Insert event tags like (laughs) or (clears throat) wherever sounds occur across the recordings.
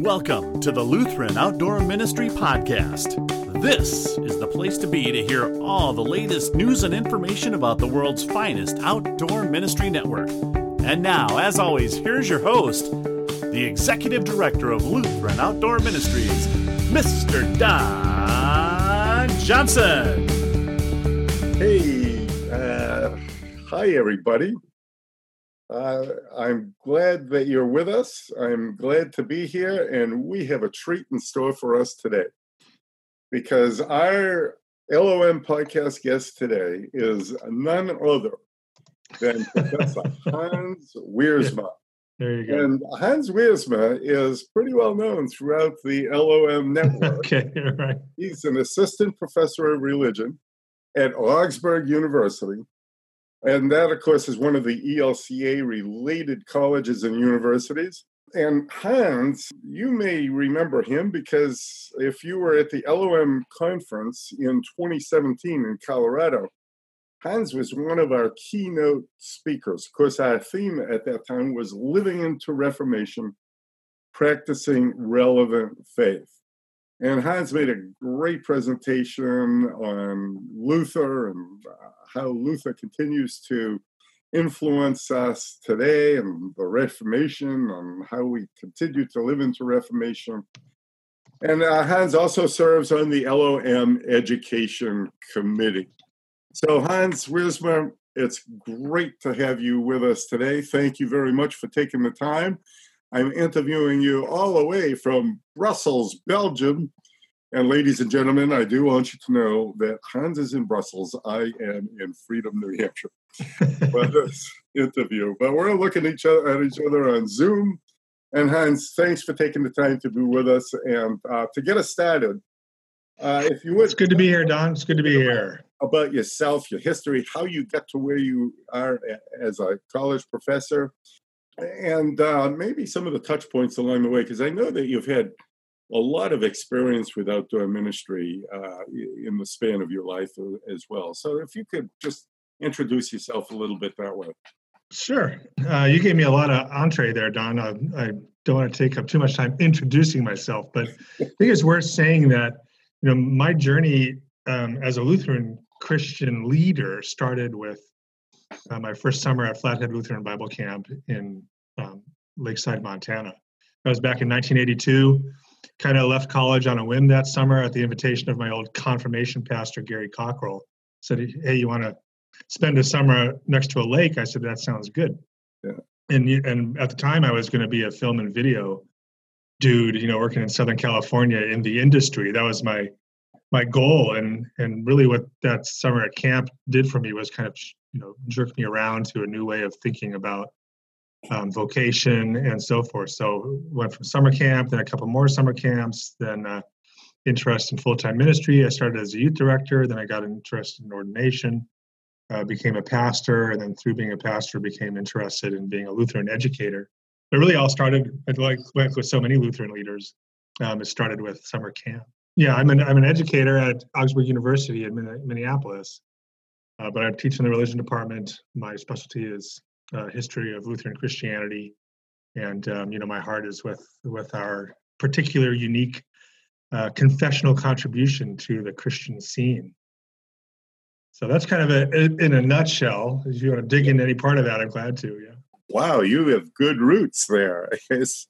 Welcome to the Lutheran Outdoor Ministry Podcast. This is the place to be to hear all the latest news and information about the world's finest outdoor ministry network. And now, as always, here's your host, the Executive Director of Lutheran Outdoor Ministries, Mr. Don Johnson. Hey, uh, hi, everybody. Uh, I'm glad that you're with us. I'm glad to be here, and we have a treat in store for us today because our LOM podcast guest today is none other than Professor (laughs) Hans Wiersma. There you go. And Hans Wiersma is pretty well known throughout the LOM network. (laughs) okay, right. He's an assistant professor of religion at Augsburg University and that, of course, is one of the ELCA related colleges and universities. And Hans, you may remember him because if you were at the LOM conference in 2017 in Colorado, Hans was one of our keynote speakers. Of course, our theme at that time was living into Reformation, practicing relevant faith. And Hans made a great presentation on Luther and uh, how Luther continues to influence us today and the Reformation and how we continue to live into Reformation. And uh, Hans also serves on the LOM Education Committee. So, Hans Wiersma, it's great to have you with us today. Thank you very much for taking the time. I'm interviewing you all the way from Brussels, Belgium. And ladies and gentlemen, I do want you to know that Hans is in Brussels. I am in Freedom, New Hampshire (laughs) for this interview. But we're looking at each other, at each other on Zoom. And Hans, thanks for taking the time to be with us. And uh, to get us started, uh, if you would. It's good to be here, Don. It's good to be here. About yourself, your history, how you got to where you are as a college professor, and uh, maybe some of the touch points along the way, because I know that you've had a lot of experience with outdoor ministry uh, in the span of your life as well. So if you could just introduce yourself a little bit that way. Sure. Uh, you gave me a lot of entree there, Don. I, I, don't want to take up too much time introducing myself, but I think it's worth saying that you know my journey um, as a Lutheran Christian leader started with uh, my first summer at Flathead Lutheran Bible Camp in um, Lakeside, Montana. That was back in 1982 kind of left college on a whim that summer at the invitation of my old confirmation pastor, Gary Cockrell. Said, Hey, you want to spend a summer next to a lake? I said, That sounds good. Yeah. And, and at the time, I was going to be a film and video dude, you know, working in Southern California in the industry. That was my my goal and and really what that summer at camp did for me was kind of you know jerked me around to a new way of thinking about um, vocation and so forth. So went from summer camp, then a couple more summer camps, then uh, interest in full-time ministry. I started as a youth director, then I got interested in ordination, uh, became a pastor, and then through being a pastor, became interested in being a Lutheran educator. But really, all started like, like with so many Lutheran leaders. Um, it started with summer camp. Yeah, I'm an I'm an educator at Augsburg University in Minneapolis, uh, but I teach in the religion department. My specialty is uh, history of Lutheran Christianity, and um, you know my heart is with with our particular unique uh, confessional contribution to the Christian scene. So that's kind of a in a nutshell. If you want to dig into any part of that, I'm glad to. Yeah. Wow, you have good roots there. (laughs) I guess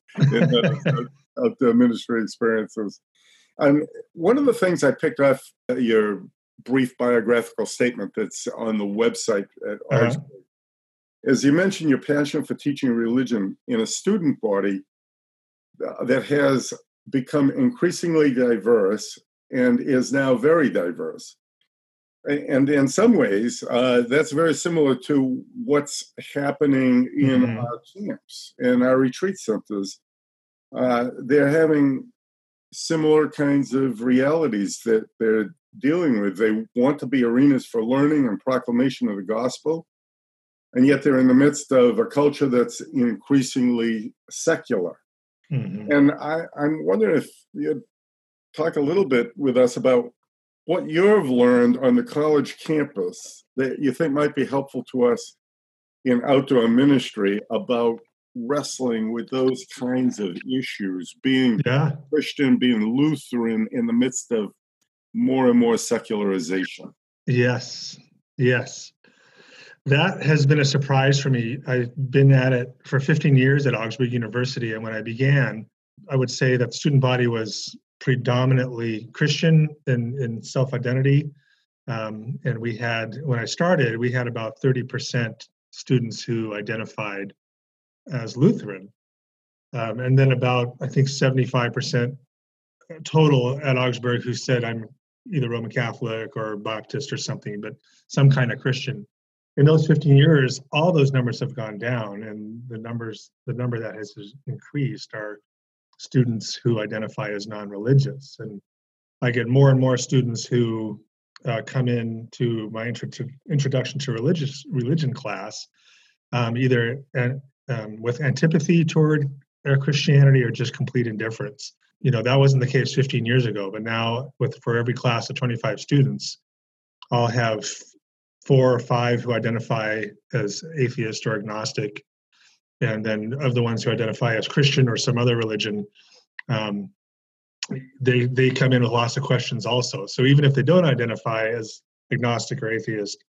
of the ministry experiences. And one of the things I picked off your brief biographical statement that's on the website at uh-huh. As you mentioned, your passion for teaching religion in a student body uh, that has become increasingly diverse and is now very diverse. And in some ways, uh, that's very similar to what's happening in mm-hmm. our camps and our retreat centers. Uh, they're having similar kinds of realities that they're dealing with. They want to be arenas for learning and proclamation of the gospel, and yet they're in the midst of a culture that's increasingly secular. Mm-hmm. And I, I'm wondering if you'd talk a little bit with us about what you've learned on the college campus that you think might be helpful to us in outdoor ministry about wrestling with those kinds of issues, being Yeah. Christian, being Lutheran in the midst of more and more secularization? Yes. Yes. That has been a surprise for me. I've been at it for 15 years at Augsburg University. And when I began, I would say that student body was predominantly Christian in, in self identity. Um, and we had, when I started, we had about 30% students who identified as Lutheran. Um, and then about, I think, 75% total at Augsburg who said, I'm either Roman Catholic or Baptist or something, but some kind of Christian. In those 15 years, all those numbers have gone down, and the numbers, the number that has increased are students who identify as non-religious. And I get more and more students who uh, come in to my intro to introduction to religious religion class, um, either um, with antipathy toward uh, Christianity or just complete indifference you know that wasn't the case 15 years ago but now with for every class of 25 students i'll have four or five who identify as atheist or agnostic and then of the ones who identify as christian or some other religion um, they they come in with lots of questions also. So even if they don't identify as agnostic or atheist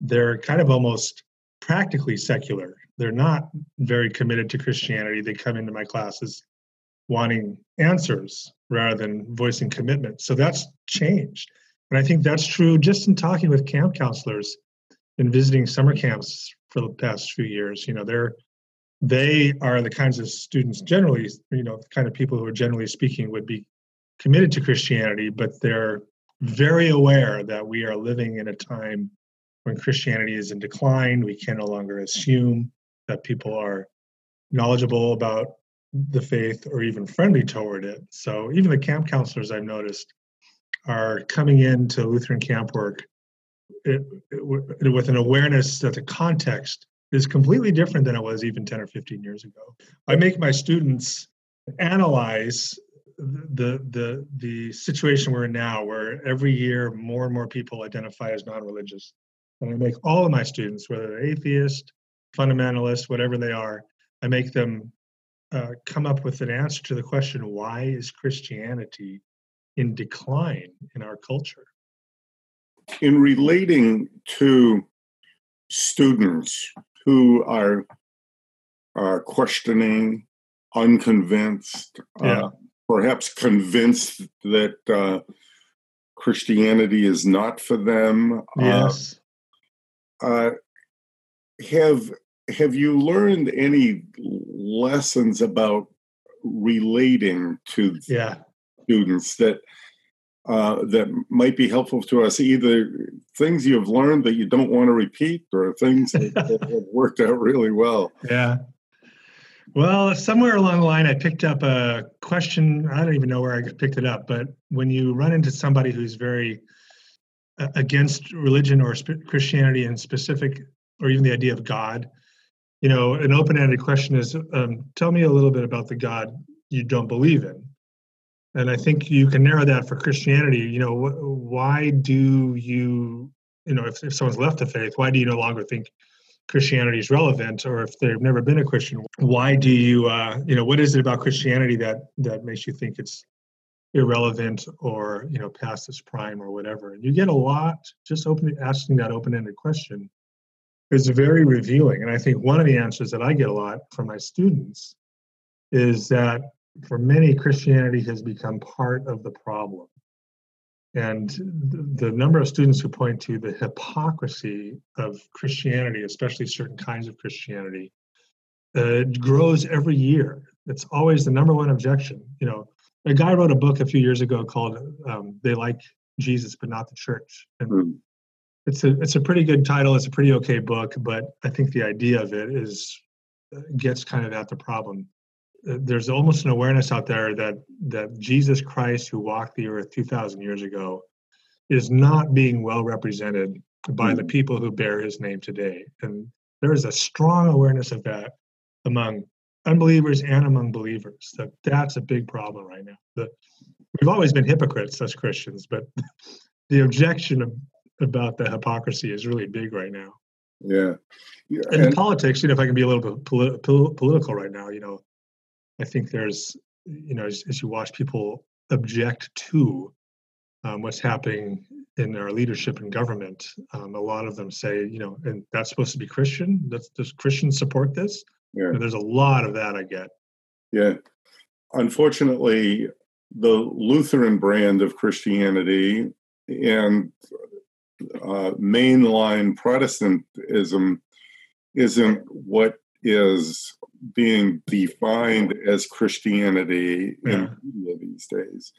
they're kind of almost practically secular. They're not very committed to christianity. They come into my classes wanting answers rather than voicing commitment. So that's changed. And I think that's true just in talking with camp counselors and visiting summer camps for the past few years. You know, they're they are the kinds of students generally, you know, the kind of people who are generally speaking would be committed to Christianity, but they're very aware that we are living in a time when Christianity is in decline. We can no longer assume that people are knowledgeable about the faith or even friendly toward it. So even the camp counselors I've noticed are coming into Lutheran camp work it, it, with an awareness that the context is completely different than it was even 10 or 15 years ago. I make my students analyze the the the situation we're in now where every year more and more people identify as non-religious and i make all of my students whether they're atheist fundamentalist whatever they are i make them uh, come up with an answer to the question why is Christianity in decline in our culture? In relating to students who are are questioning, unconvinced, uh, yeah. uh, perhaps convinced that uh, Christianity is not for them. Uh, yes. Uh, have have you learned any lessons about relating to yeah. students that uh, that might be helpful to us? Either things you have learned that you don't want to repeat, or things that, (laughs) that have worked out really well. Yeah. Well, somewhere along the line, I picked up a question. I don't even know where I picked it up, but when you run into somebody who's very uh, against religion or Christianity in specific, or even the idea of God, you know, an open-ended question is, um, tell me a little bit about the God you don't believe in. And I think you can narrow that for Christianity. You know, wh- why do you, you know, if, if someone's left the faith, why do you no longer think Christianity is relevant? Or if they've never been a Christian, why do you, uh, you know, what is it about Christianity that that makes you think it's irrelevant or you know past its prime or whatever? And you get a lot just open asking that open-ended question is very revealing. And I think one of the answers that I get a lot from my students is that for many, Christianity has become part of the problem. And the number of students who point to the hypocrisy of Christianity, especially certain kinds of Christianity, uh, grows every year. It's always the number one objection. You know, a guy wrote a book a few years ago called um, "They Like Jesus but Not the Church," and mm it's a it's a pretty good title. It's a pretty okay book, but I think the idea of it is uh, gets kind of at the problem. Uh, there's almost an awareness out there that that Jesus Christ, who walked the earth two thousand years ago, is not being well represented by mm-hmm. the people who bear His name today, and there is a strong awareness of that among unbelievers and among believers. That that's a big problem right now. The, we've always been hypocrites as Christians, but (laughs) the objection of about the hypocrisy is really big right now. Yeah. yeah. And, and politics, you know, if I can be a little bit politi- political right now, you know, I think there's, you know, as, as you watch people object to um, what's happening in our leadership and government, um, a lot of them say, you know, and that's supposed to be Christian. Does, does Christians support this? Yeah. And there's a lot of that I get. Yeah. Unfortunately, the Lutheran brand of Christianity and uh, mainline Protestantism isn't what is being defined as Christianity yeah. in these days.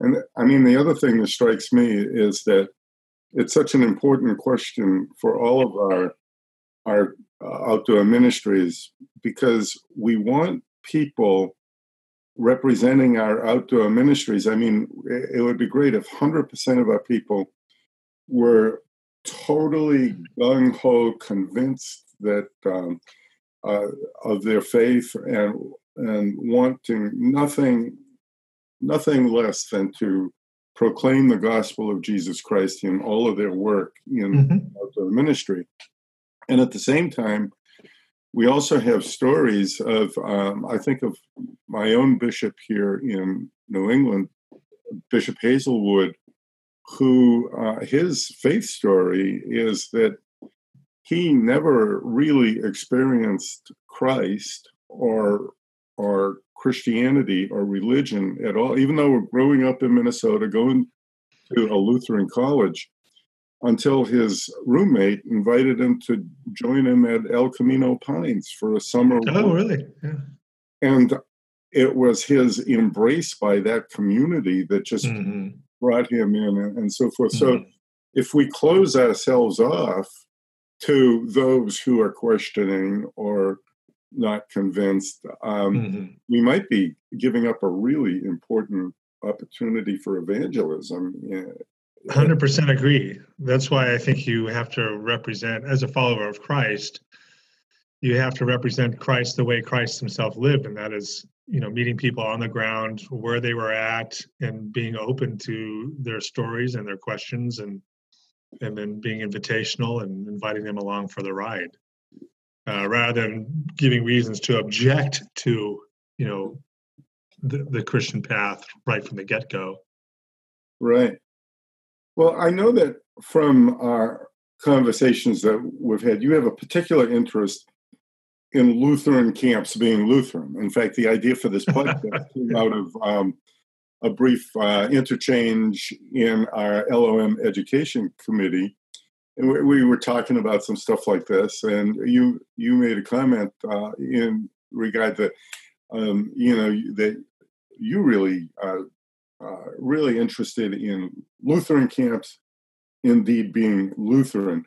And I mean, the other thing that strikes me is that it's such an important question for all of our our uh, outdoor ministries because we want people representing our outdoor ministries. I mean, it would be great if 100% of our people were totally gung ho convinced that um, uh, of their faith and and wanting nothing nothing less than to proclaim the gospel of Jesus Christ in all of their work in mm-hmm. ministry. And at the same time, we also have stories of, um, I think of my own bishop here in New England, Bishop Hazelwood, who uh, his faith story is that he never really experienced Christ or or Christianity or religion at all, even though we're growing up in Minnesota, going to a Lutheran college, until his roommate invited him to join him at El Camino Pines for a summer. Oh, really? Yeah. And it was his embrace by that community that just mm-hmm. Brought him in and, and so forth. Mm-hmm. So if we close ourselves off to those who are questioning or not convinced, um, mm-hmm. we might be giving up a really important opportunity for evangelism. 100% agree. That's why I think you have to represent, as a follower of Christ, you have to represent Christ the way Christ himself lived, and that is, you know, meeting people on the ground where they were at and being open to their stories and their questions and and then being invitational and inviting them along for the ride. Uh, rather than giving reasons to object to you know the, the christian path right from the get-go. Right. Well i know that from our conversations that we've had you have a particular interest in lutheran camps being lutheran in fact the idea for this podcast (laughs) came out of um, a brief uh, interchange in our LOM education committee and we, we, were talking about some stuff like this, and you you made a comment uh, in regard that um, you know that you really uh, uh, really interested in Lutheran camps, indeed being Lutheran.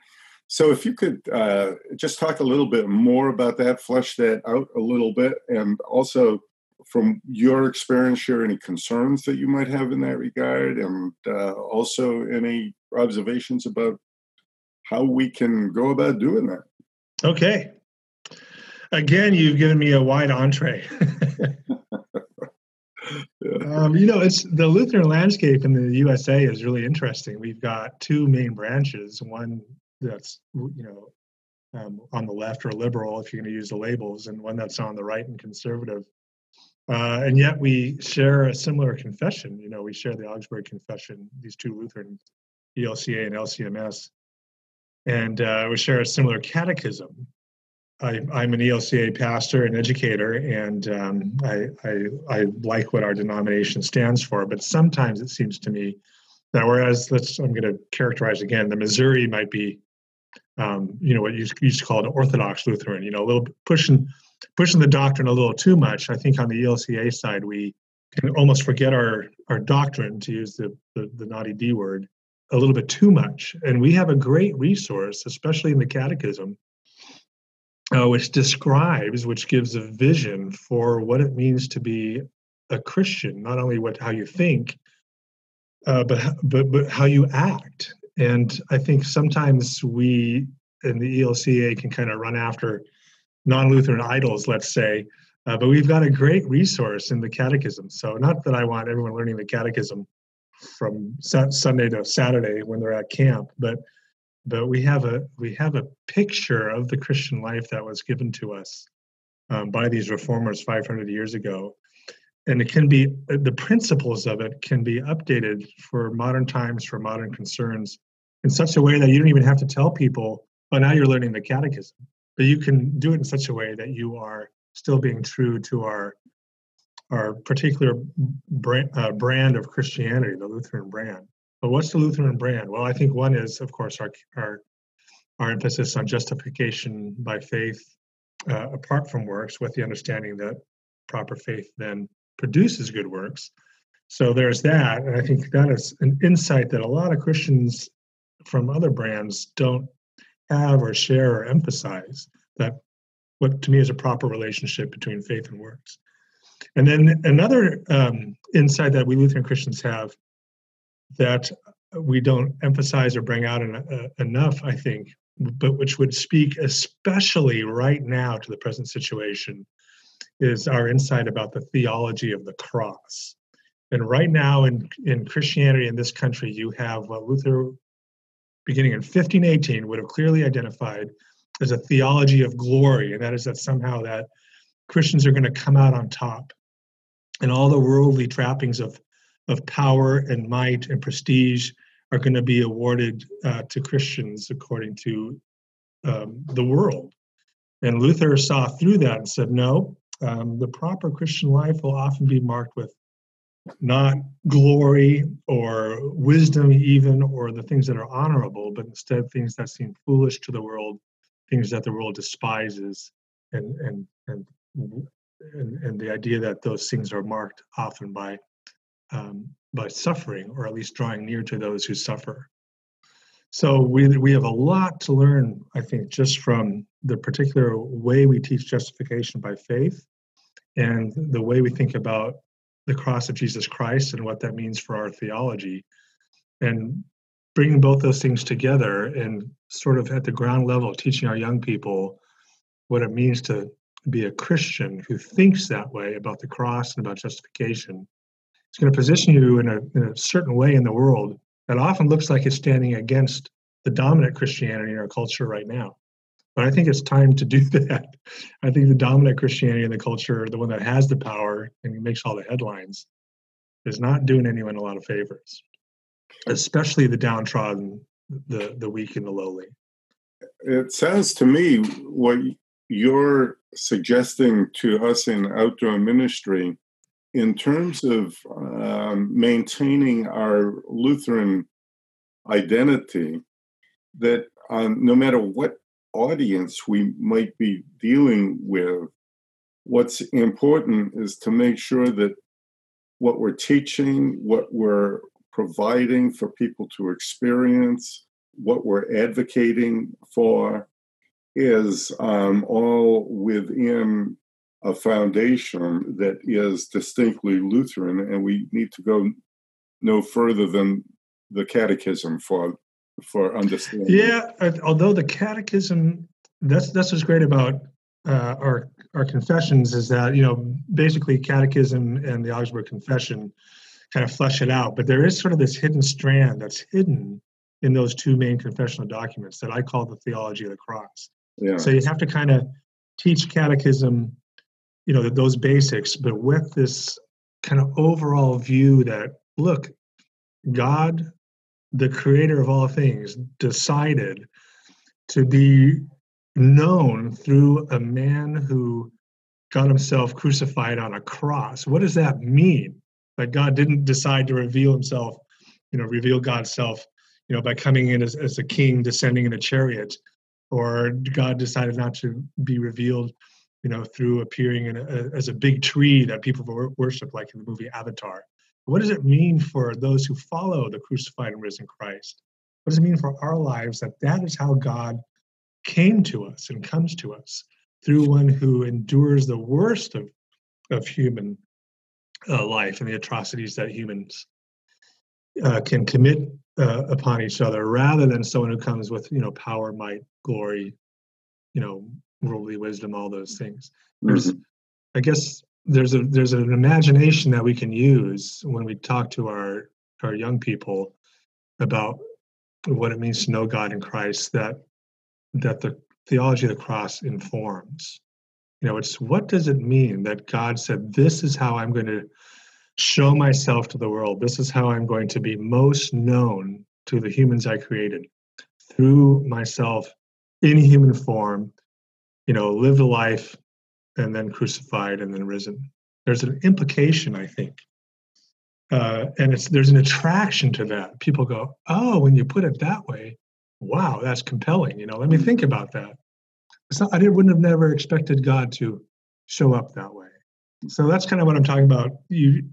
So, if you could uh, just talk a little bit more about that, flesh that out a little bit, and also from your experience, share any concerns that you might have in that regard, and uh, also any observations about how we can go about doing that. Okay. Again, you've given me a wide entree. (laughs) um, you know, it's the Lutheran landscape in the USA is really interesting. We've got two main branches. One that's you know um, on the left or liberal, if you're going to use the labels, and one that's on the right and conservative. Uh, and yet we share a similar confession. You know, we share the Augsburg Confession. These two Lutheran, ELCA and LCMS, and uh, we share a similar catechism. I, am an ELCA pastor and educator, and um, I, I, I, like what our denomination stands for. But sometimes it seems to me that whereas let's I'm going to characterize again, the Missouri might be, um, you know, what you used to call an Orthodox Lutheran. You know, a little pushing pushing the doctrine a little too much. I think on the ELCA side, we can almost forget our our doctrine, to use the the, the naughty D word, a little bit too much. And we have a great resource, especially in the Catechism, uh, which describes, which gives a vision for what it means to be a Christian, not only what how you think, uh, but but but how you act. And I think sometimes we in the ELCA can kind of run after non-Lutheran idols, let's say. Uh, but we've got a great resource in the Catechism. So not that I want everyone learning the Catechism from Sunday to Saturday when they're at camp. But but we have a we have a picture of the Christian life that was given to us um, by these reformers 500 years ago, and it can be the principles of it can be updated for modern times for modern concerns in such a way that you don't even have to tell people. Well, now you're learning the catechism, but you can do it in such a way that you are still being true to our our particular brand, uh, brand of Christianity, the Lutheran brand. But what's the Lutheran brand? Well, I think one is, of course, our our, our emphasis on justification by faith uh, apart from works, with the understanding that proper faith then produces good works. So there's that, and I think that is an insight that a lot of Christians from other brands don't have or share or emphasize. That what to me is a proper relationship between faith and works. And then another um, insight that we Lutheran Christians have that we don't emphasize or bring out uh, enough, I think, but which would speak especially right now to the present situation, is our insight about the theology of the cross. And right now in, in Christianity in this country, you have what Luther, beginning in 1518, would have clearly identified as a theology of glory, and that is that somehow that Christians are going to come out on top, and all the worldly trappings of of power and might and prestige are going to be awarded uh, to Christians according to um, the world. And Luther saw through that and said, no, um, the proper Christian life will often be marked with not glory or wisdom, even, or the things that are honorable, but instead things that seem foolish to the world, things that the world despises, and and and and, and the idea that those things are marked often by um, by suffering, or at least drawing near to those who suffer. So we we have a lot to learn, I think, just from the particular way we teach justification by faith, and the way we think about the cross of Jesus Christ and what that means for our theology, and bringing both those things together and sort of at the ground level teaching our young people what it means to be a Christian who thinks that way about the cross and about justification it's going to position you in a, in a certain way in the world that often looks like it's standing against the dominant Christianity in our culture right now. But I think it's time to do (laughs) that. I think the dominant Christianity in the culture, the one that has the power and makes all the headlines, is not doing anyone a lot of favors, especially the downtrodden, the the weak and the lowly. It sounds to me what you're suggesting to us in outdoor ministry in terms of um, maintaining our Lutheran identity, that um, no matter what audience we might be dealing with, what's important is to make sure that what we're teaching, what we're providing for people to experience, what we're advocating for, is um, all within a foundation that is distinctly Lutheran, and we need to go no further than the Catechism for for understanding. Yeah, although the Catechism, that's that's what's great about uh, our our confessions is that you know basically Catechism and the Augsburg Confession kind of flesh it out, but there is sort of this hidden strand that's hidden in those two main confessional documents that I call the theology of the cross. Yeah. So you have to kind of teach Catechism you know those basics but with this kind of overall view that look god the creator of all things decided to be known through a man who got himself crucified on a cross what does that mean that god didn't decide to reveal himself you know reveal god's self you know by coming in as, as a king descending in a chariot or god decided not to be revealed you know, through appearing in a, as a big tree that people worship, like in the movie Avatar. What does it mean for those who follow the crucified and risen Christ? What does it mean for our lives that that is how God came to us and comes to us through one who endures the worst of, of human uh, life and the atrocities that humans uh, can commit uh, upon each other rather than someone who comes with you know power might glory you know worldly wisdom, all those things. There's, mm-hmm. I guess, there's a there's an imagination that we can use when we talk to our our young people about what it means to know God in Christ that that the theology of the cross informs. You know, it's what does it mean that God said, This is how I'm going to show myself to the world. This is how I'm going to be most known to the humans I created through myself in human form, you know, lived a life and then crucified and then risen. There's an implication, I think. Uh, and it's there's an attraction to that. People go, oh, when you put it that way, wow, that's compelling. You know, let me think about that. Not, I wouldn't have never expected God to show up that way. So that's kind of what I'm talking about. You,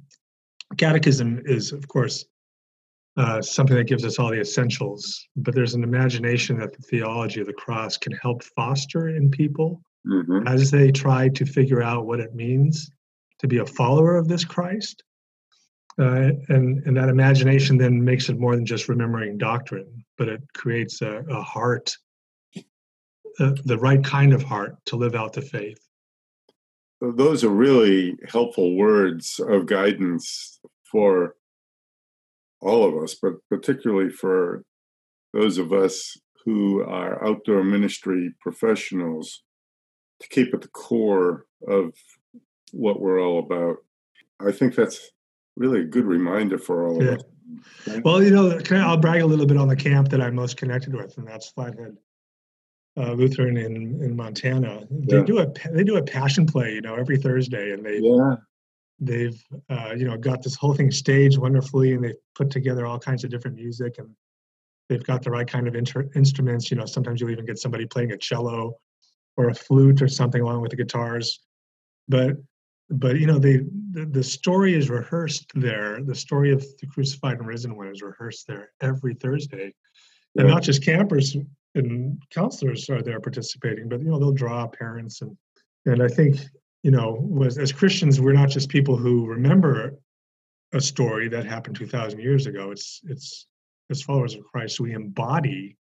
catechism is, of course, uh, something that gives us all the essentials, but there's an imagination that the theology of the cross can help foster in people mm-hmm. as they try to figure out what it means to be a follower of this Christ. Uh, and and that imagination then makes it more than just remembering doctrine, but it creates a, a heart, uh, the right kind of heart to live out the faith. Those are really helpful words of guidance for all of us, but particularly for those of us who are outdoor ministry professionals to keep at the core of what we're all about. I think that's really a good reminder for all of yeah. us. Well, you know, I'll brag a little bit on the camp that I'm most connected with, and that's Flathead uh, Lutheran in in Montana. They yeah. do a they do a passion play, you know, every Thursday, and they yeah. they've uh, you know got this whole thing staged wonderfully, and they've put together all kinds of different music, and they've got the right kind of inter- instruments. You know, sometimes you'll even get somebody playing a cello or a flute or something along with the guitars, but but you know they the, the story is rehearsed there. The story of the crucified and risen one is rehearsed there every thursday. Yeah. and not just campers and counselors are there participating but you know they'll draw parents and and i think you know was as christians we're not just people who remember a story that happened 2000 years ago. It's it's as followers of christ we embody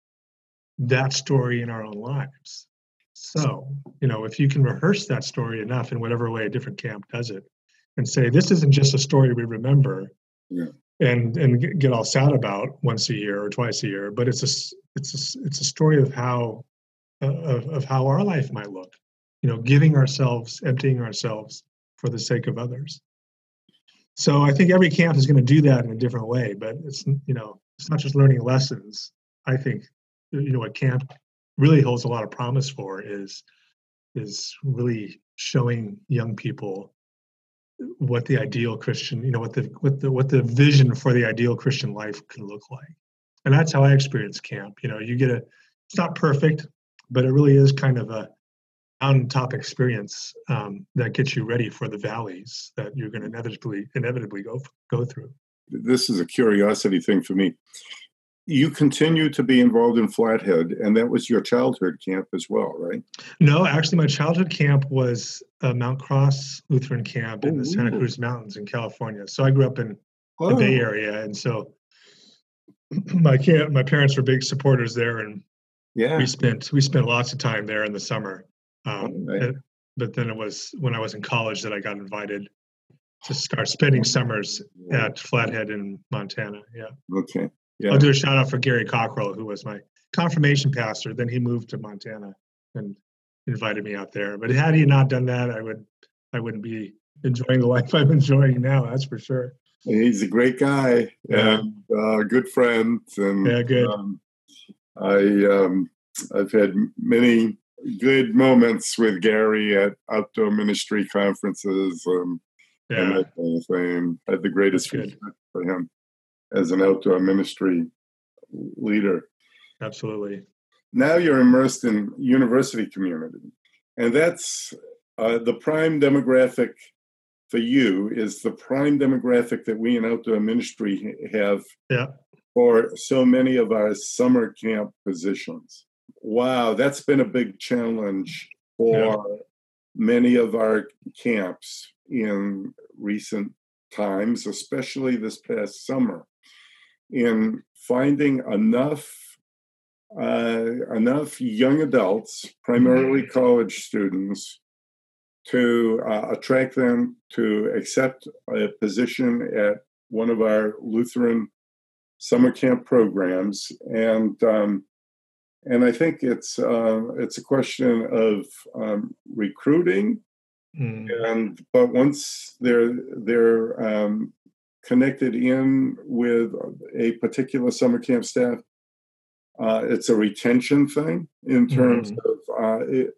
that story in our own lives so, you know, if you can rehearse that story enough in whatever way a different camp does it, and say this isn't just a story we remember, yeah. and and get all sad about once a year or twice a year, but it's a it's a it's a story of how uh, of of how our life might look. You know, giving ourselves, emptying ourselves for the sake of others. So I think every camp is going to do that in a different way, but it's you know it's not just learning lessons. I think you know what camp really holds a lot of promise for is is really showing young people what the ideal Christian, you know, what the what the what the vision for the ideal Christian life can look like. And that's how I experience camp. You know, you get a it's not perfect, but it really is kind of a on top experience um, that gets you ready for the valleys that you're going to inevitably inevitably go go through. This is a curiosity thing for me you continue to be involved in Flathead, and that was your childhood camp as well, right? No, actually, my childhood camp was uh, Mount Cross Lutheran Camp in oh, the Santa Cruz Mountains in California. So I grew up in oh. the Bay Area, and so (clears throat) my camp, my parents were big supporters there, and yeah, we spent we spent lots of time there in the summer. Um, oh, it, but then it was when I was in college that I got invited to start spending summers at Flathead in Montana. Yeah. Okay. Yeah. I'll do a shout out for Gary Cockrell, who was my confirmation pastor. Then he moved to Montana and invited me out there. But had he not done that, I would I wouldn't be enjoying the life (laughs) I'm enjoying now. That's for sure. He's a great guy yeah. and uh, good friend. And yeah, good. Um, I um, I've had many good moments with Gary at outdoor ministry conferences um, yeah. and that kind of thing. I had the greatest respect for him as an outdoor ministry leader. Absolutely. Now you're immersed in university community, and that's uh, the prime demographic for you is the prime demographic that we in outdoor ministry have yeah. for so many of our summer camp positions. Wow, that's been a big challenge for yeah. many of our camps in recent times, especially this past summer in finding enough uh, enough young adults, primarily mm-hmm. college students, to uh, attract them to accept a position at one of our Lutheran summer camp programs, and um, and I think it's uh, it's a question of um, recruiting, mm. and but once they're they're um, connected in with a particular summer camp staff, uh, it's a retention thing in terms mm. of uh, it.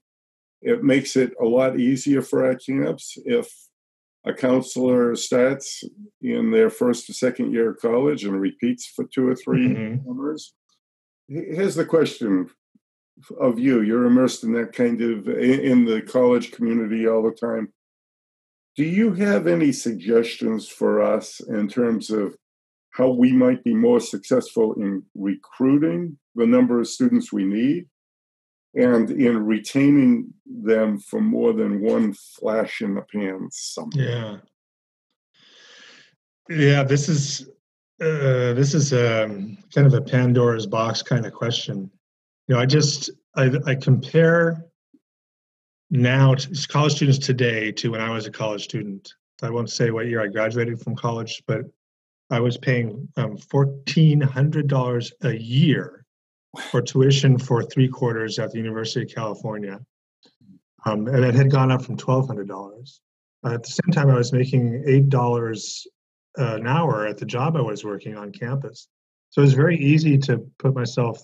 It makes it a lot easier for our camps if a counselor starts in their first or second year of college and repeats for two or 3 mm-hmm. summers. Here's the question of you. You're immersed in that kind of in the college community all the time. Do you have any suggestions for us in terms of how we might be more successful in recruiting the number of students we need and in retaining them for more than one flash in the pan summer. Yeah. Yeah, this is uh, this is um, kind of a Pandora's box kind of question. You know, I just I, I compare now college students today to when I was a college student. I won't say what year I graduated from college, but I was paying um, fourteen hundred dollars a year for tuition for three quarters at the University of California. Um, and it had gone up from $1,200. Uh, at the same time, I was making $8 an hour at the job I was working on campus. So it was very easy to put myself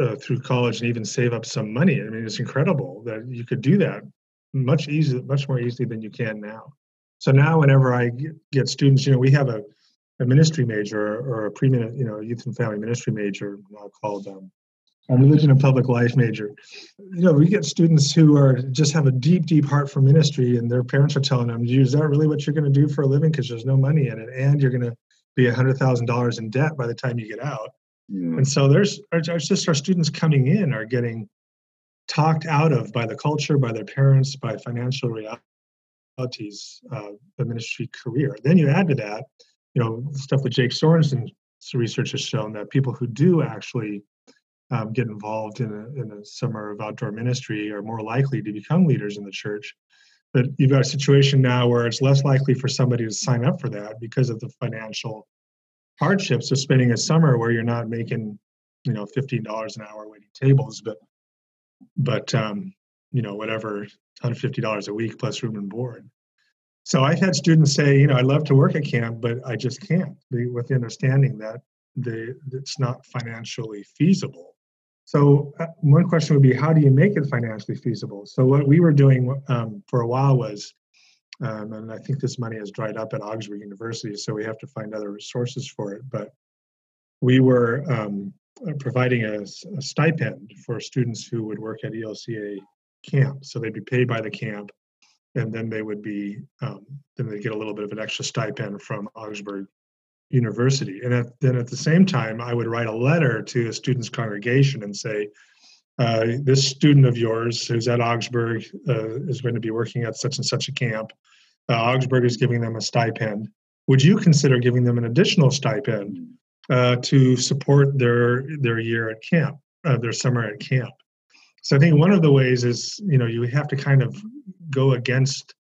uh, through college and even save up some money. I mean, it's incredible that you could do that much easier, much more easily than you can now. So now, whenever I get students, you know, we have a, a ministry major or a pre, you know, youth and family ministry major now called um, a religion and public life major. You know, we get students who are just have a deep, deep heart for ministry, and their parents are telling them, "Is that really what you're going to do for a living? Because there's no money in it, and you're going to be a hundred thousand dollars in debt by the time you get out." Mm. And so there's our, just our students coming in are getting talked out of by the culture, by their parents, by financial realities uh, the ministry career. Then you add to that, you know, stuff that Jake Sorenson's research has shown that people who do actually um, get involved in a, in a summer of outdoor ministry are more likely to become leaders in the church. But you've got a situation now where it's less likely for somebody to sign up for that because of the financial hardships of spending a summer where you're not making, you know, fifteen dollars an hour waiting tables, but but um, you know, whatever, $150 a week plus room and board. So I've had students say, you know, I'd love to work at camp, but I just can't, with the understanding that the, it's not financially feasible. So uh, one question would be, how do you make it financially feasible? So what we were doing um, for a while was, um, and I think this money has dried up at Augsburg University, so we have to find other sources for it. But we were um, uh, providing a, a, stipend for students who would work at ELCA camp. So they'd be paid by the camp, and then they would be um, then they'd get a little bit of an extra stipend from Augsburg university. And at, then at the same time, I would write a letter to a student's congregation and say, uh, this student of yours who's at Augsburg uh, is going to be working at such and such a camp. Uh, Augsburg is giving them a stipend. Would you consider giving them an additional stipend uh, to support their their year at camp, uh, their summer at camp? So I think one of the ways is you know you have to kind of go against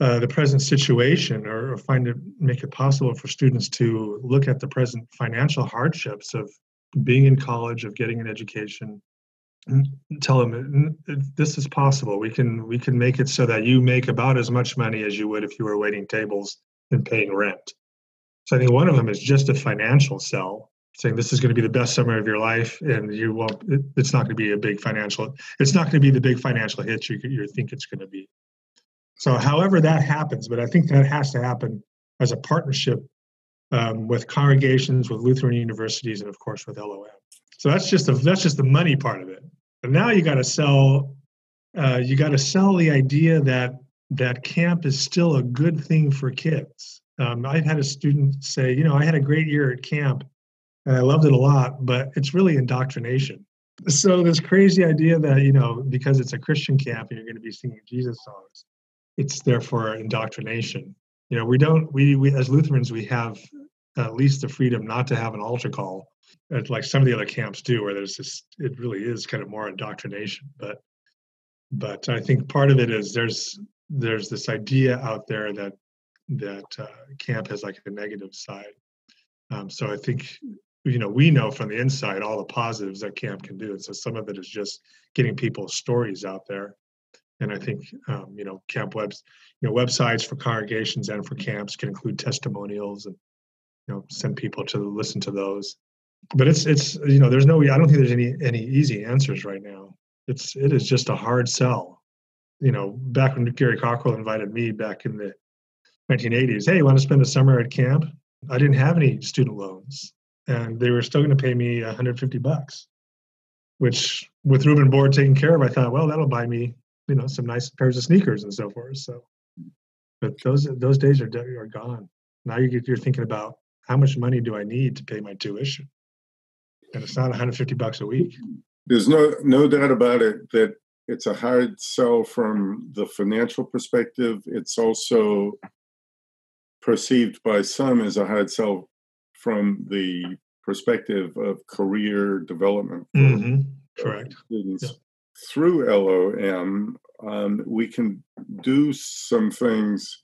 uh, the present situation or, or, find it make it possible for students to look at the present financial hardships of being in college of getting an education tell them this is possible. We can we can make it so that you make about as much money as you would if you were waiting tables and paying rent. So i think one of them is just a financial sell saying this is going to be the best summer of your life and you won't it's not going to be a big financial it's not going to be the big financial hit you, you think it's going to be. So, however that happens, but I think that has to happen as a partnership um, with congregations, with Lutheran universities, and of course with LOM. So that's just the that's just the money part of it. But now you got to sell uh, you got to sell the idea that that camp is still a good thing for kids. Um, I've had a student say, you know, I had a great year at camp and I loved it a lot, but it's really indoctrination. So this crazy idea that you know because it's a Christian camp and you're going to be singing Jesus songs, it's therefore indoctrination. You know, we don't we, we as Lutherans we have at least the freedom not to have an altar call, like some of the other camps do, where there's this. It really is kind of more indoctrination, but but I think part of it is there's there's this idea out there that that uh, camp has like a negative side. Um, so I think you know we know from the inside all the positives that camp can do. And so some of it is just getting people's stories out there, and I think um, you know camp webs, you know websites for congregations and for camps can include testimonials and you know send people to listen to those. But it's it's you know there's no I don't think there's any any easy answers right now. It's it is just a hard sell. You know, back when Gary Cockrell invited me back in the 1980s, hey, you want to spend a summer at camp? I didn't have any student loans, and they were still going to pay me 150 bucks, which with and board taken care of, I thought, well, that'll buy me, you know, some nice pairs of sneakers and so forth. So, but those those days are are gone. Now you get, you're thinking about how much money do I need to pay my tuition, and it's not 150 bucks a week. There's no no doubt about it that it's a hard sell from the financial perspective. It's also perceived by some as a hard sell from the perspective of career development. Mm-hmm. Correct. Students. Through LOM, um, we can do some things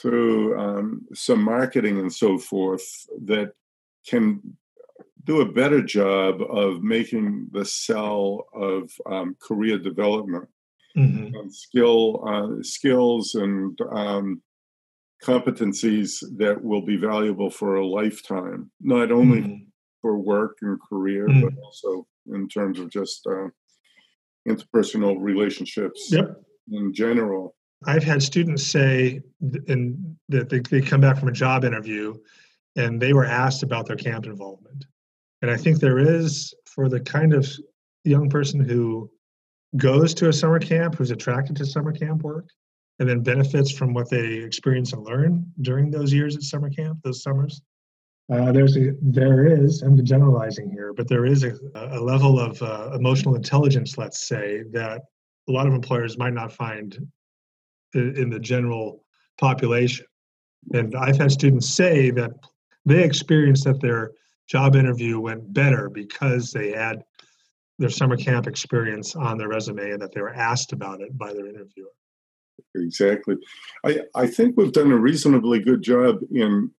through um, some marketing and so forth that can do a better job of making the sell of um, career development mm-hmm. and skill uh, skills and um, competencies that will be valuable for a lifetime, not only mm-hmm. for work and career, mm-hmm. but also in terms of just uh, interpersonal relationships yep. in general. I've had students say that they, they come back from a job interview and they were asked about their camp involvement. And I think there is, for the kind of young person who goes to a summer camp, who's attracted to summer camp work, and then benefits from what they experience and learn during those years at summer camp, those summers. Uh, there's a, there is, I'm generalizing here, but there is a, a level of uh, emotional intelligence, let's say, that a lot of employers might not find in, in the general population. And I've had students say that they experienced that their job interview went better because they had their summer camp experience on their resume and that they were asked about it by their interviewer. Exactly. I, I think we've done a reasonably good job in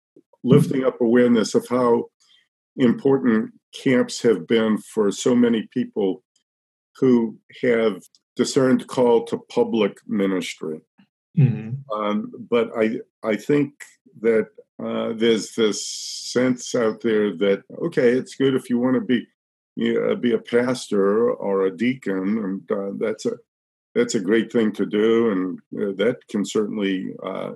lifting up awareness of how important camps have been for so many people who have discerned call to public ministry. Mm-hmm. Um, but I I think that uh, there's this sense out there that okay, it's good if you want to be you know, be a pastor or a deacon, and uh, that's a that's a great thing to do, and uh, that can certainly uh,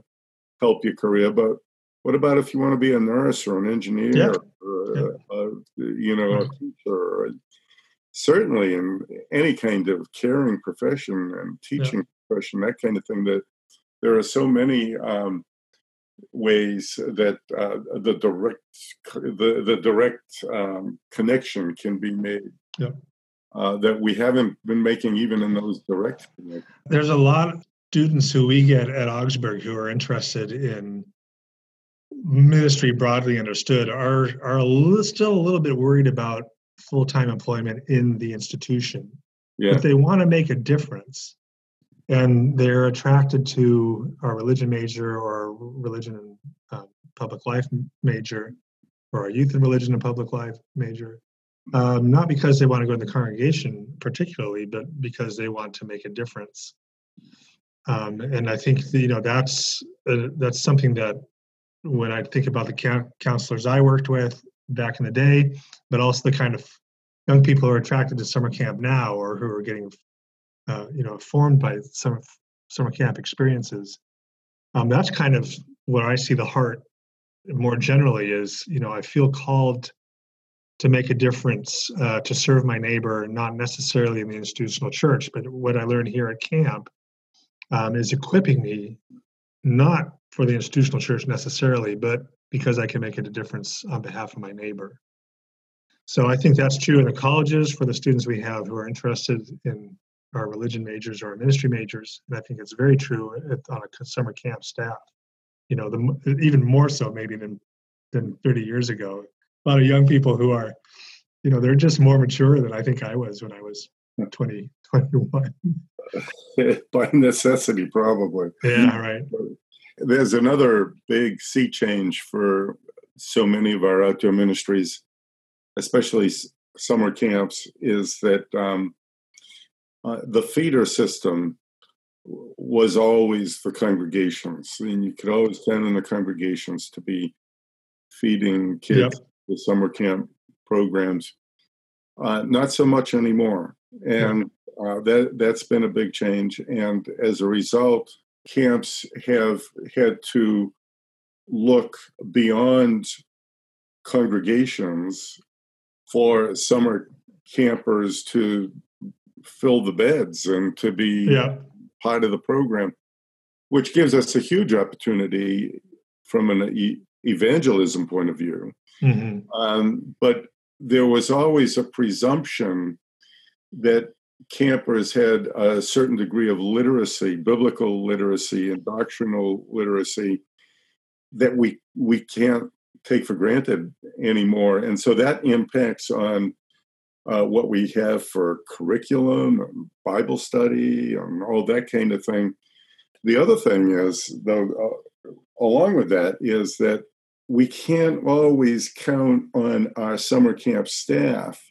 help your career. But what about if you want to be a nurse or an engineer, yeah. or, yeah. Uh, you know, a teacher? certainly, in any kind of caring profession and teaching yeah. profession, that kind of thing. That there are so many um, ways that uh, the direct the the direct um, connection can be made. Yeah uh, that we haven't been making even in those direct connections. There's a lot of students who we get at Augsburg who are interested in ministry broadly understood are are a little, still a little bit worried about full-time employment in the institution yeah. but they want to make a difference and they're attracted to our religion major or religion and uh, public life major or our youth and religion and public life major um, not because they want to go in the congregation particularly, but because they want to make a difference. Um, and I think you know that's uh, that's something that when I think about the counselors I worked with back in the day, but also the kind of young people who are attracted to summer camp now or who are getting uh, you know formed by summer summer camp experiences. Um, that's kind of what I see the heart more generally is you know I feel called to make a difference, uh, to serve my neighbor, not necessarily in the institutional church, but what I learned here at camp um, is equipping me not for the institutional church necessarily, but because I can make it a difference on behalf of my neighbor. So I think that's true in the colleges for the students we have who are interested in our religion majors or our ministry majors, and I think it's very true at, on a summer camp staff. You know, the, even more so maybe than than 30 years ago a lot of young people who are, you know, they're just more mature than I think I was when I was hmm. 20, (laughs) 21. (laughs) By necessity, probably. Yeah, right. There's another big sea change for so many of our outdoor ministries, especially summer camps, is that um, uh, the feeder system was always the congregations, and you could always count on the congregations to be feeding kids yep. the summer camp programs. Uh, not so much anymore, and uh, that that's been a big change. And as a result, camps have had to look beyond congregations for summer campers to fill the beds and to be yeah. part of the program, which gives us a huge opportunity from an e- evangelism point of view. Mm-hmm. Um, but there was always a presumption that campers had a certain degree of literacy, biblical literacy, and doctrinal literacy that we we can't take for granted anymore, and so that impacts on uh, what we have for curriculum, Bible study, and all that kind of thing. The other thing is, though, uh, along with that, is that we can't always count on our summer camp staff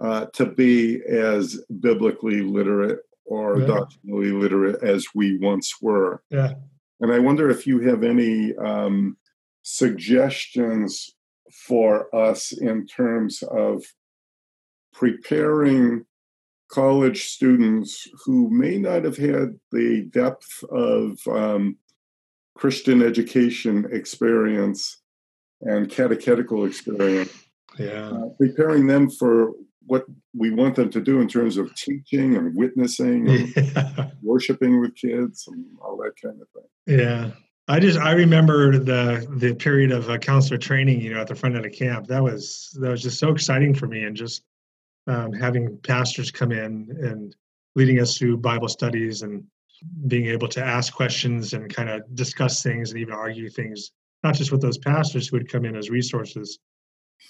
uh, to be as biblically literate or yeah. doctrinally literate as we once were. Yeah. And I wonder if you have any um, suggestions for us in terms of preparing college students who may not have had the depth of um, Christian education experience and catechetical experience. Yeah. Uh, preparing them for what we want them to do in terms of teaching and witnessing and yeah. (laughs) worshiping with kids and all that kind of thing. Yeah. I just I remember the the period of uh, counselor training, you know, at the front end of camp. That was that was just so exciting for me, and just um, having pastors come in and leading us through Bible studies and being able to ask questions and kind of discuss things and even argue things, not just with those pastors who would come in as resources,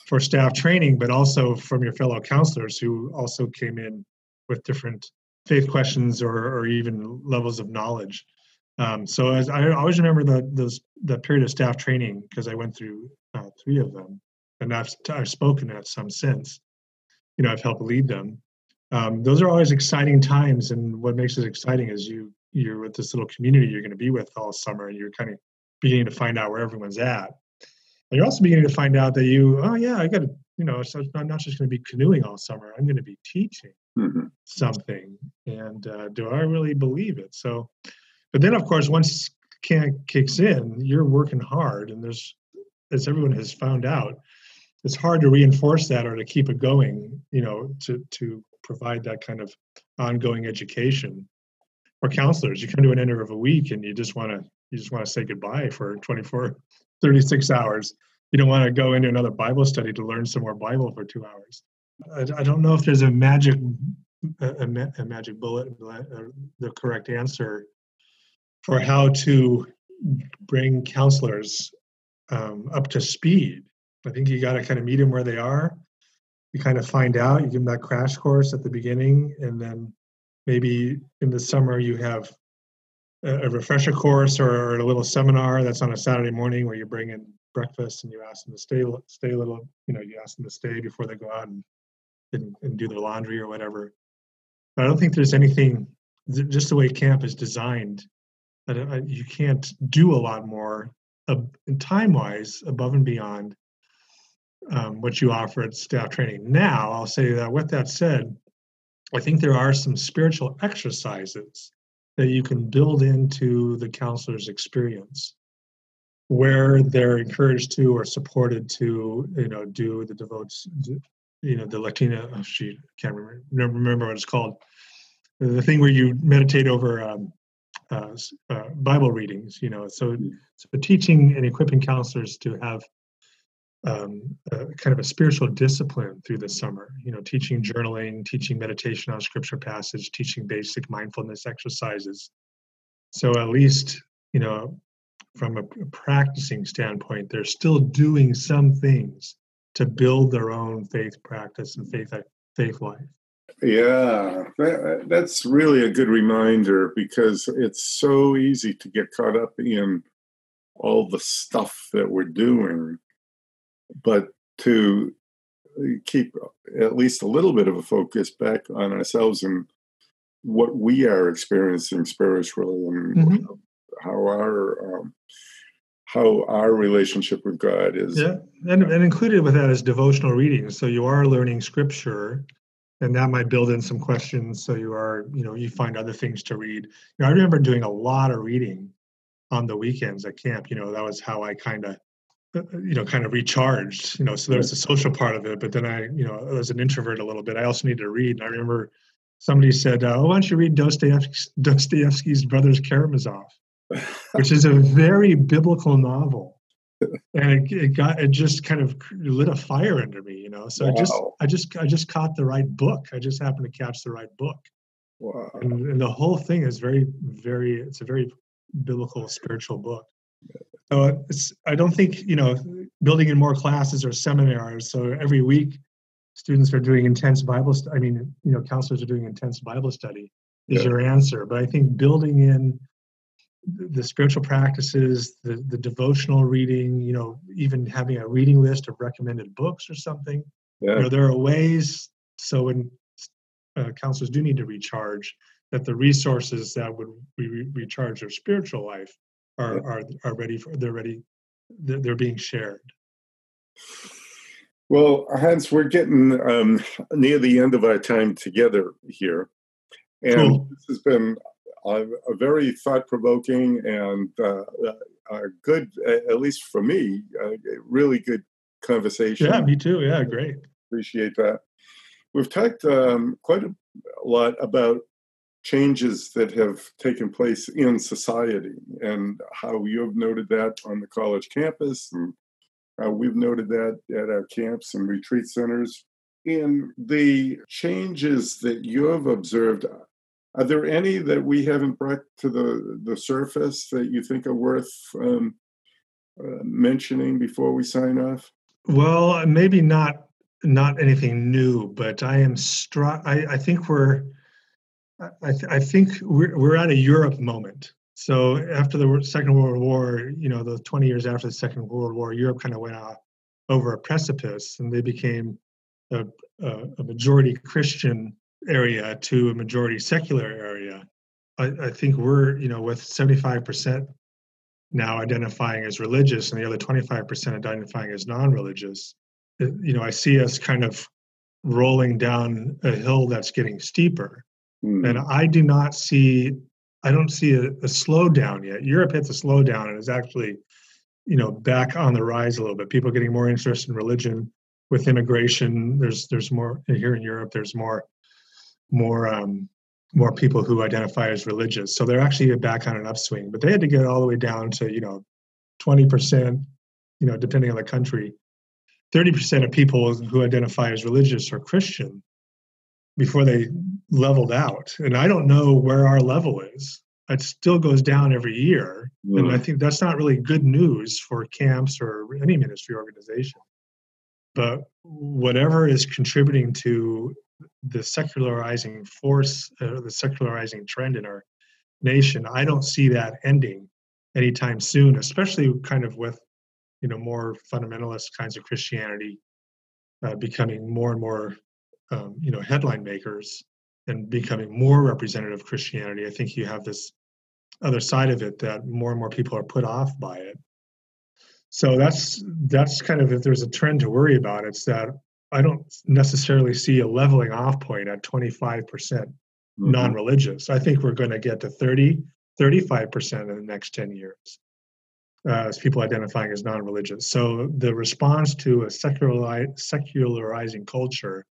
for staff training, but also from your fellow counselors who also came in with different faith questions or, or even levels of knowledge. Um, so as I always remember the those the period of staff training because I went through uh, three of them, and I've I've spoken at some since. You know, I've helped lead them. Um, those are always exciting times, and what makes it exciting is you you're with this little community you're going to be with all summer, and you're kind of beginning to find out where everyone's at you're also beginning to find out that you, oh yeah, I got to, you know, so I'm not just going to be canoeing all summer. I'm going to be teaching mm-hmm. something, and uh, do I really believe it? So, but then of course, once camp kicks in, you're working hard, and there's, as everyone has found out, it's hard to reinforce that or to keep it going. You know, to to provide that kind of ongoing education. For counselors, you come to an end of a week and you just want to you just want to say goodbye for 24 36 hours. You don't want to go into another Bible study to learn some more Bible for two hours. I, I don't know if there's a magic a, a magic bullet, uh, the correct answer for how to bring counselors um, up to speed. I think you got to kind of meet them where they are. You kind of find out. You give them that crash course at the beginning, and then maybe in the summer you have a refresher course or a little seminar that's on a Saturday morning where you bring in breakfast and you ask them to stay stay a little you know you ask them to stay before they go out and and, and do their laundry or whatever. But I don't think there's anything just the way camp is designed that uh, you can't do a lot more uh, time wise above and beyond um, what you offer at staff training. Now I'll say that with that said, I think there are some spiritual exercises that you can build into the counselor's experience where they're encouraged to or supported to you know do the devotes you know the latina oh she can't remember remember what it's called. The thing where you meditate over um, uh, uh, bible readings you know so so teaching and equipping counselors to have um, kind of a spiritual discipline through the summer. You know, teaching journaling, teaching meditation on scripture passage, teaching basic mindfulness exercises. So at least you know, from a practicing standpoint, they're still doing some things to build their own faith practice and faith faith life. Yeah, that, that's really a good reminder because it's so easy to get caught up in all the stuff that we're doing, but to keep at least a little bit of a focus back on ourselves and what we are experiencing spiritually and mm-hmm. how our um, how our relationship with God is. Yeah, and, and included with that is devotional reading. So you are learning scripture, and that might build in some questions. So you are, you know, you find other things to read. You know, I remember doing a lot of reading on the weekends at camp. You know, that was how I kind of uh, you know kind of recharged you know so there's the social part of it but then i you know as an introvert a little bit i also needed to read and i remember somebody said uh, oh, why don't you read dostoevsky's, dostoevsky's brothers karamazov? Which is a (laughs) very biblical novel. And it, it, got it just kind of lit a fire under me you know so wow. i just i just i just caught the right book. I just happened to catch the right book. Wow. and, and the whole thing is very very it's a very biblical spiritual book so it's, I don't think, you know, building in more classes or seminars. So every week, students are doing intense Bible, st- I mean, you know, counselors are doing intense Bible study is yeah. your answer. But I think building in the spiritual practices, the, the devotional reading, you know, even having a reading list of recommended books or something. Yeah. You know, there are ways so when uh, counselors do need to recharge, that the resources that would re- recharge their spiritual life are are are ready for they're ready they're, they're being shared. Well hans we're getting um, near the end of our time together here and cool. this has been a, a very thought-provoking and uh, a good at least for me a really good conversation. Yeah me too. Yeah great. Appreciate that. We've talked um, quite a lot about changes that have taken place in society and how you've noted that on the college campus and how we've noted that at our camps and retreat centers. In the changes that you have observed, are there any that we haven't brought to the, the surface that you think are worth um, uh, mentioning before we sign off? Well, maybe not not anything new, but I am struck. I, I think we're I, th- I think we're, we're at a Europe moment. So after the Second World War, you know, the 20 years after the Second World War, Europe kind of went off over a precipice and they became a, a, a majority Christian area to a majority secular area. I, I think we're, you know, with 75% now identifying as religious and the other 25% identifying as non-religious, you know, I see us kind of rolling down a hill that's getting steeper Mm. And I do not see, I don't see a, a slowdown yet. Europe hits a slowdown and is actually, you know, back on the rise a little bit. People getting more interest in religion with immigration. There's there's more here in Europe. There's more more um, more people who identify as religious. So they're actually back on an upswing. But they had to get all the way down to you know, twenty percent. You know, depending on the country, thirty percent of people who identify as religious are Christian before they leveled out. And I don't know where our level is. It still goes down every year. Mm. And I think that's not really good news for camps or any ministry organization. But whatever is contributing to the secularizing force, uh, the secularizing trend in our nation, I don't see that ending anytime soon, especially kind of with you know more fundamentalist kinds of Christianity uh, becoming more and more um, you know headline makers and becoming more representative of Christianity, I think you have this other side of it that more and more people are put off by it. So that's that's kind of if there's a trend to worry about, it's that I don't necessarily see a leveling off point at 25% mm-hmm. non-religious. I think we're going to get to 30, 35% in the next 10 years uh, as people identifying as non-religious. So the response to a secularizing culture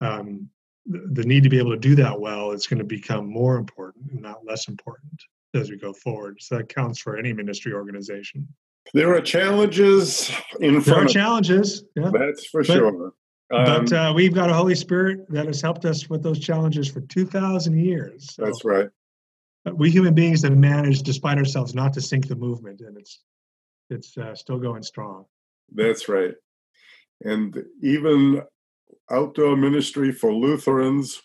um, the need to be able to do that well is going to become more important and not less important as we go forward. So that counts for any ministry organization. There are challenges in front. There are challenges. Yeah, that's for but, sure. Um, but uh, we've got a Holy Spirit that has helped us with those challenges for two thousand years. So that's right. We human beings have managed, despite ourselves, not to sink the movement, and it's it's uh, still going strong. That's right. And even outdoor ministry for Lutherans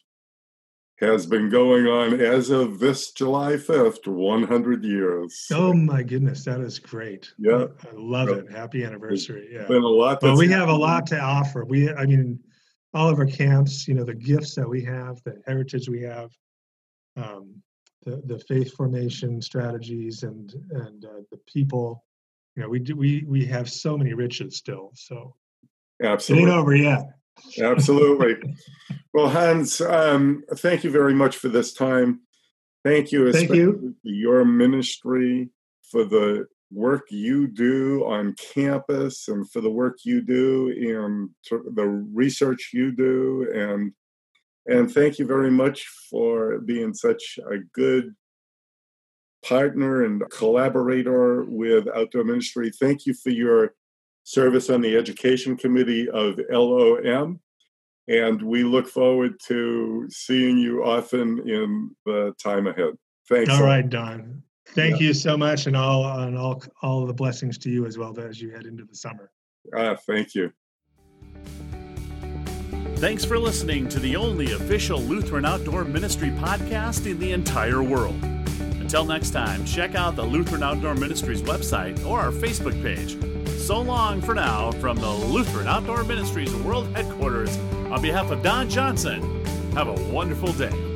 has been going on as of this July 5th, 100 years. Oh my goodness, that is great. Yeah. I love it. Happy anniversary. Yeah. Been a lot. That's we have a lot to offer. We, I mean, all of our camps, you know, the gifts that we have, the heritage we have, um, the the faith formation strategies, and and uh, the people. You know, we do we we have so many riches still. So it ain't over yet. Absolutely. well, Hans, um, thank you very much for this time. Thank you, Thank you. for your ministry, for the work you do on campus, and for the work you do in the research you do, and and thank you very much for being such a good partner and collaborator with Outdoor Ministry. Thank you for your service on the Education Committee of LOM. And we look forward to seeing you often in the time ahead. Thanks. All right, Don. Thank you so much, and all and all all the blessings to you as well as you head into the summer. Ah, thank you. Thanks for listening to the only official Lutheran Outdoor Ministry podcast in the entire world. Until next time, check out the Lutheran Outdoor Ministries website or our Facebook page. So long for now from the Lutheran Outdoor Ministries World Headquarters. On behalf of Don Johnson, have a wonderful day.